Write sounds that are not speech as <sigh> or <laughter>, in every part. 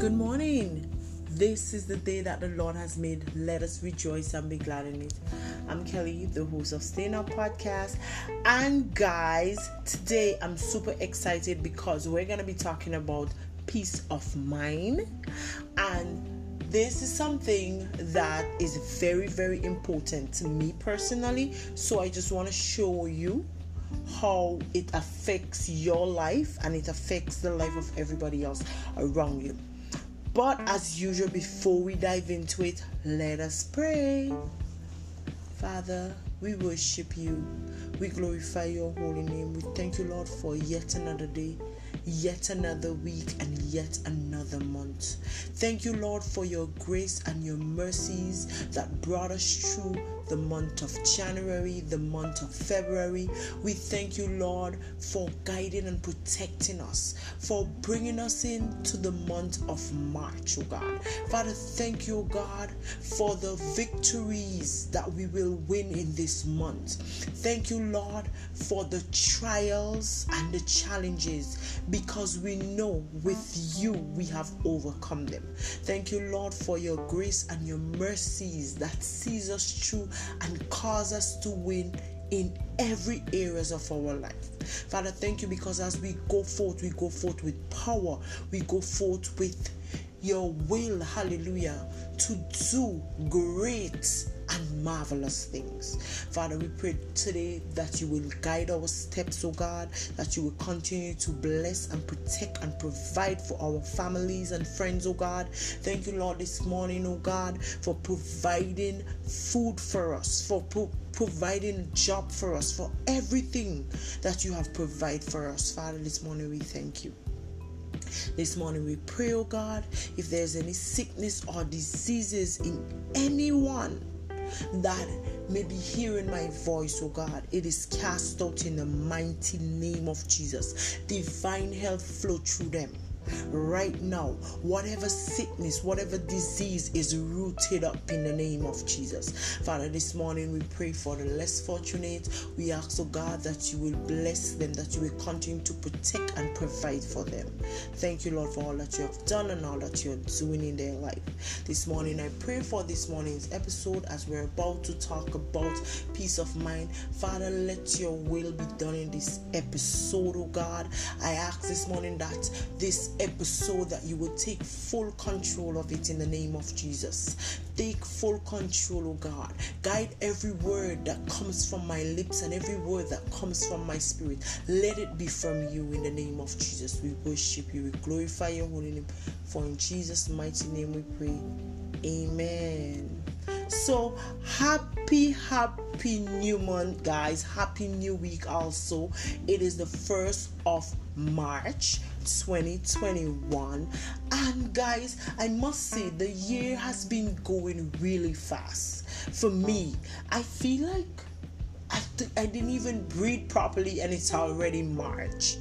Good morning. This is the day that the Lord has made. Let us rejoice and be glad in it. I'm Kelly, the host of Staying Up Podcast. And guys, today I'm super excited because we're going to be talking about peace of mind. And this is something that is very, very important to me personally. So I just want to show you how it affects your life and it affects the life of everybody else around you. But as usual, before we dive into it, let us pray. Father, we worship you. We glorify your holy name. We thank you, Lord, for yet another day, yet another week, and yet another month. Thank you, Lord, for your grace and your mercies that brought us through the month of January, the month of February. We thank you, Lord, for guiding and protecting us, for bringing us into the month of March, oh God. Father, thank you, oh God, for the victories that we will win in this month. Thank you, Lord, for the trials and the challenges because we know with you we have overcome them. Thank you, Lord, for your grace and your mercies that sees us through and cause us to win in every areas of our life. Father, thank you because as we go forth, we go forth with power. We go forth with your will, hallelujah, to do great and marvelous things. Father, we pray today that you will guide our steps, oh God, that you will continue to bless and protect and provide for our families and friends, oh God. Thank you, Lord, this morning, oh God, for providing food for us, for pro- providing job for us, for everything that you have provided for us. Father, this morning we thank you. This morning we pray, oh God, if there's any sickness or diseases in anyone that may be hearing my voice, oh God, it is cast out in the mighty name of Jesus. Divine health flow through them right now. Whatever sickness, whatever disease is rooted up in the name of Jesus. Father, this morning we pray for the less fortunate. We ask, oh God, that you will bless them, that you will continue to protect and provide for them. Thank you, Lord, for all that you have done and all that you're doing in their life. This morning, I pray for this morning's episode as we're about to talk about peace of mind. Father, let your will be done in this episode, oh God. I ask this morning that this episode that you will take full control of it in the name of Jesus. Take full control, oh God. Guide every word that comes from my lips and every word that comes from my spirit. Let it be from you in the name of Jesus. We worship you, we glorify your holy name. For in Jesus' mighty name we pray. Amen. So happy, happy new month, guys. Happy new week also. It is the first of March 2021. And guys, I must say the year has been going really fast. For me, I feel like I, th- I didn't even breathe properly and it's already March.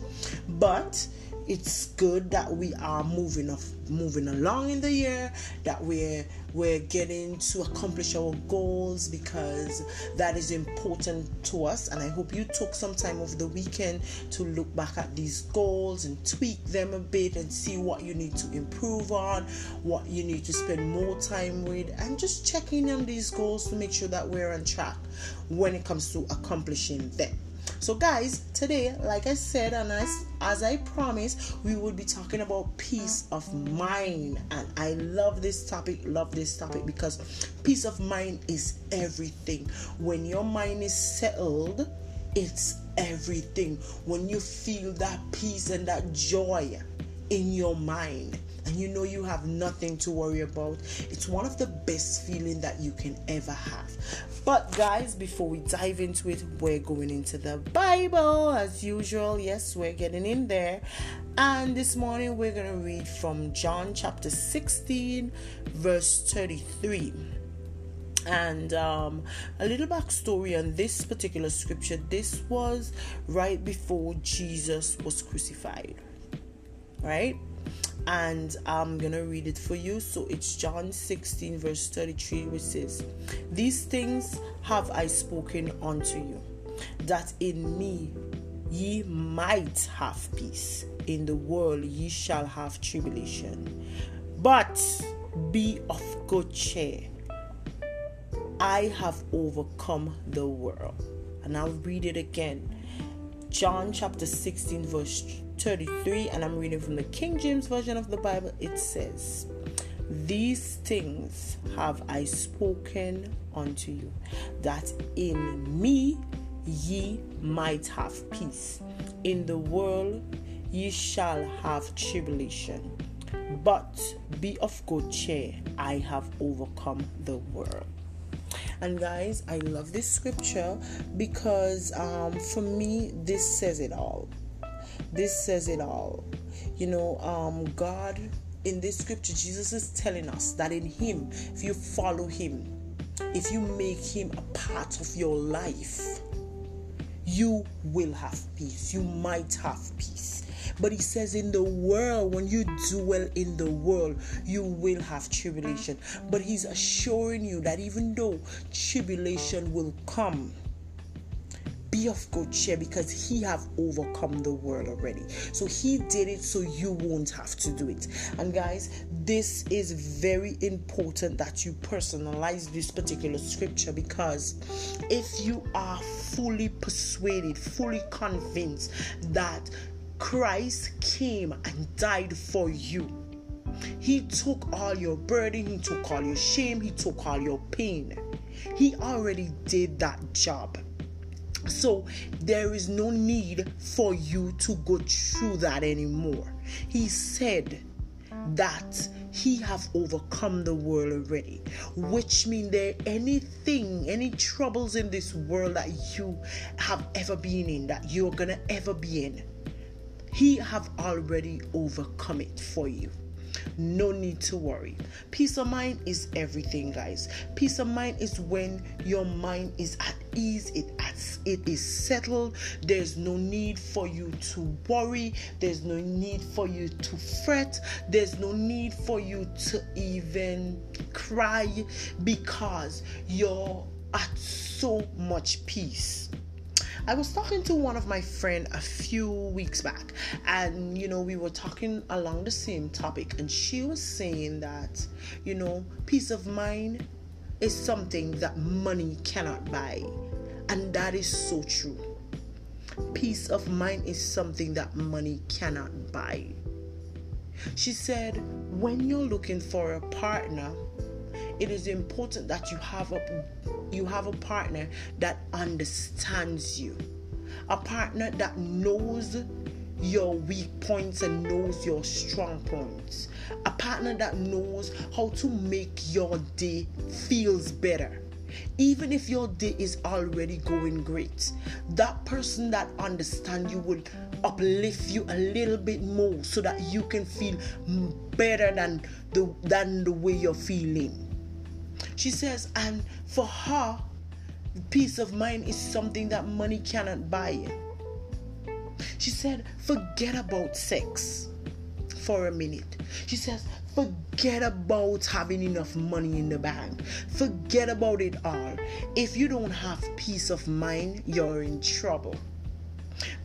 But it's good that we are moving off moving along in the year that we're we're getting to accomplish our goals because that is important to us. And i hope you took some time over the weekend to look back at these goals and tweak them a bit and see what you need to improve on what you need to spend more time with and just checking on these goals to make sure that we're on track when it comes to accomplishing them so, guys, today, like I said, and as, as I promised, we will be talking about peace of mind. And I love this topic, love this topic because peace of mind is everything. When your mind is settled, it's everything. When you feel that peace and that joy in your mind, and you know you have nothing to worry about, it's one of the best feeling that you can ever have. But guys, before we dive into it, we're going into the Bible as usual. Yes, we're getting in there. And this morning we're going to read from John chapter 16, verse 33 and um, a little backstory on this particular scripture this was right before jesus was crucified right and I'm gonna read it for you. So it's John 16, verse 33, which says, These things have I spoken unto you, that in me ye might have peace. In the world ye shall have tribulation. But be of good cheer. I have overcome the world. And I'll read it again. John chapter 16, verse 33, and I'm reading from the King James Version of the Bible. It says, These things have I spoken unto you, that in me ye might have peace. In the world ye shall have tribulation. But be of good cheer, I have overcome the world. And guys, I love this scripture because um, for me, this says it all. This says it all. You know, um, God in this scripture, Jesus is telling us that in Him, if you follow Him, if you make Him a part of your life, you will have peace. You might have peace. But he says, in the world, when you do well in the world, you will have tribulation. But he's assuring you that even though tribulation will come, be of good cheer because he have overcome the world already so he did it so you won't have to do it and guys this is very important that you personalize this particular scripture because if you are fully persuaded fully convinced that Christ came and died for you. He took all your burden, He took all your shame, He took all your pain. He already did that job. So there is no need for you to go through that anymore. He said that he have overcome the world already which means there anything any troubles in this world that you have ever been in that you're gonna ever be in he have already overcome it for you. No need to worry. Peace of mind is everything, guys. Peace of mind is when your mind is at ease, it it is settled. There's no need for you to worry. There's no need for you to fret. There's no need for you to even cry because you're at so much peace. I was talking to one of my friend a few weeks back, and you know we were talking along the same topic, and she was saying that you know peace of mind is something that money cannot buy, and that is so true. Peace of mind is something that money cannot buy. She said, when you're looking for a partner, it is important that you have a you have a partner that understands you. A partner that knows your weak points and knows your strong points. A partner that knows how to make your day feels better. Even if your day is already going great that person that understands you will uplift you a little bit more so that you can feel better than the than the way you're feeling she says, and for her, peace of mind is something that money cannot buy. She said, forget about sex for a minute. She says, forget about having enough money in the bank. Forget about it all. If you don't have peace of mind, you're in trouble.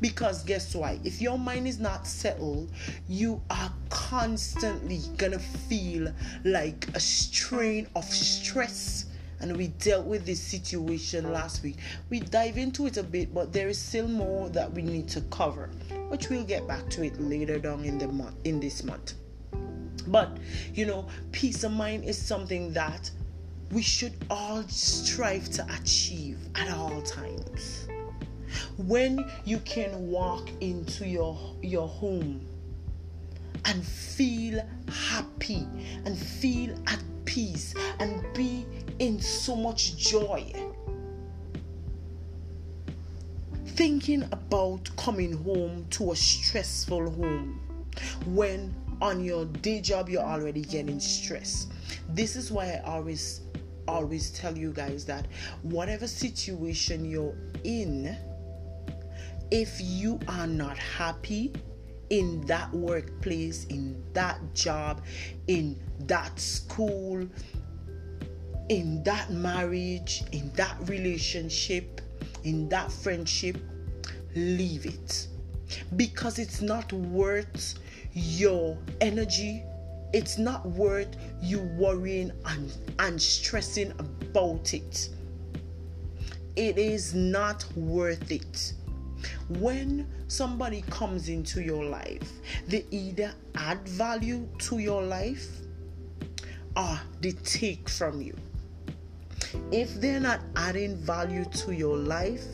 Because guess what? If your mind is not settled, you are constantly gonna feel like a strain of stress. And we dealt with this situation last week. We dive into it a bit, but there is still more that we need to cover, which we'll get back to it later down in the month in this month. But you know, peace of mind is something that we should all strive to achieve at all times when you can walk into your your home and feel happy and feel at peace and be in so much joy. Thinking about coming home to a stressful home when on your day job you're already getting stressed. This is why i always always tell you guys that whatever situation you're in if you are not happy in that workplace, in that job, in that school, in that marriage, in that relationship, in that friendship, leave it. Because it's not worth your energy, it's not worth you worrying and, and stressing about it. It is not worth it. When somebody comes into your life, they either add value to your life or they take from you. If they're not adding value to your life,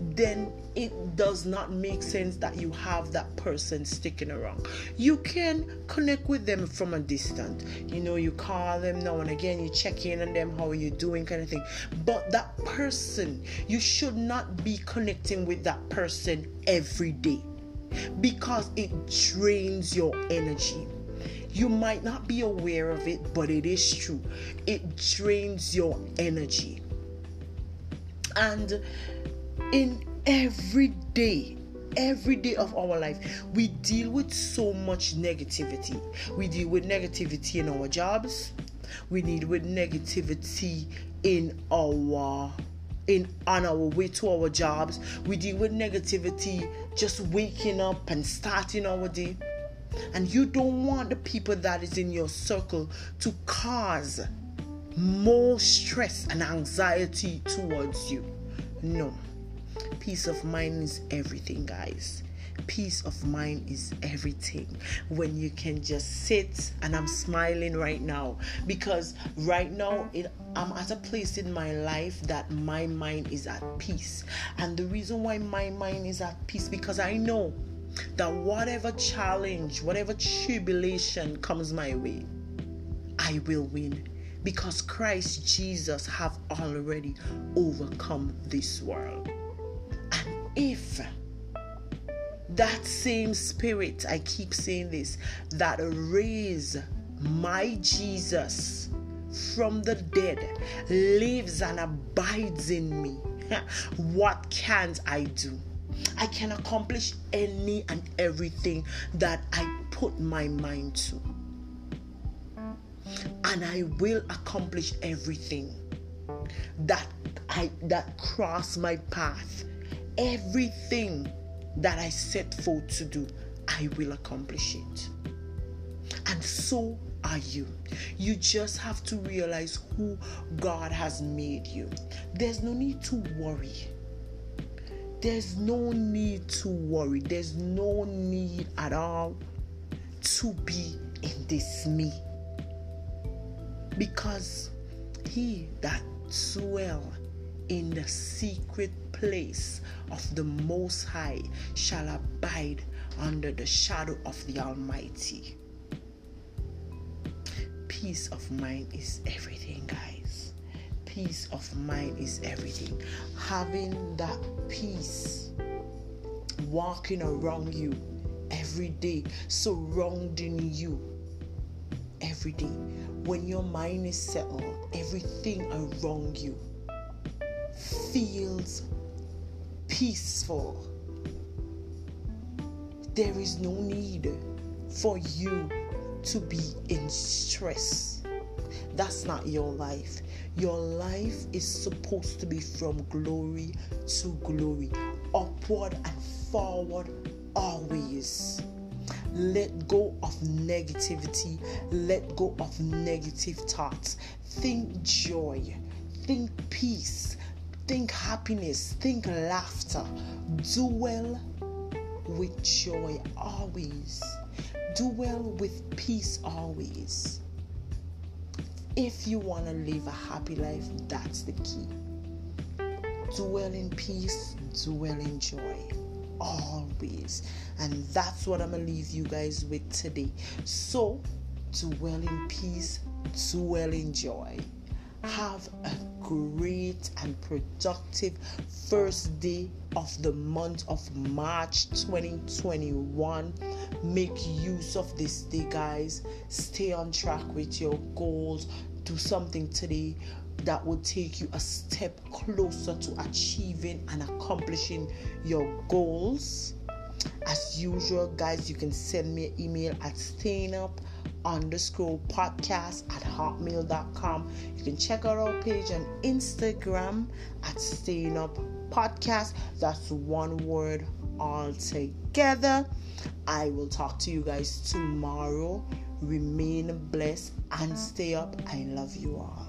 then it does not make sense that you have that person sticking around. You can connect with them from a distance. You know, you call them now and again, you check in on them, how are you doing, kind of thing. But that person, you should not be connecting with that person every day because it drains your energy. You might not be aware of it, but it is true. It drains your energy. And in every day every day of our life we deal with so much negativity we deal with negativity in our jobs we deal with negativity in our in on our way to our jobs we deal with negativity just waking up and starting our day and you don't want the people that is in your circle to cause more stress and anxiety towards you no Peace of mind is everything, guys. Peace of mind is everything. When you can just sit, and I'm smiling right now because right now it, I'm at a place in my life that my mind is at peace. And the reason why my mind is at peace because I know that whatever challenge, whatever tribulation comes my way, I will win because Christ Jesus have already overcome this world And if that same spirit, I keep saying this, that raised my Jesus from the dead lives and abides in me, <laughs> what can't I do? I can accomplish any and everything that I put my mind to. And I will accomplish everything that I that cross my path everything that I set forth to do, I will accomplish it. And so are you. You just have to realize who God has made you. There's no need to worry. There's no need to worry. There's no need at all to be in dismay. Because he that dwell in the secret place of the Most High shall abide under the shadow of the Almighty. Peace of mind is everything, guys. Peace of mind is everything. Having that peace walking around you every day, surrounding you every day. When your mind is settled, everything around you feels peaceful. There is no need for you to be in stress. That's not your life. Your life is supposed to be from glory to glory, upward and forward always. Let go of negativity, let go of negative thoughts. Think joy, think peace, Think happiness, think laughter. Dwell with joy always. Dwell with peace always. If you want to live a happy life, that's the key. Dwell in peace, dwell in joy always. And that's what I'm going to leave you guys with today. So, dwell in peace, dwell in joy. Have a great and productive first day of the month of March 2021. Make use of this day, guys. Stay on track with your goals. Do something today that will take you a step closer to achieving and accomplishing your goals. As usual, guys, you can send me an email at stayingup underscore podcast at hotmail.com. You can check out our page on Instagram at Staying Up Podcast. That's one word all together. I will talk to you guys tomorrow Remain blessed and stay up. I love you all.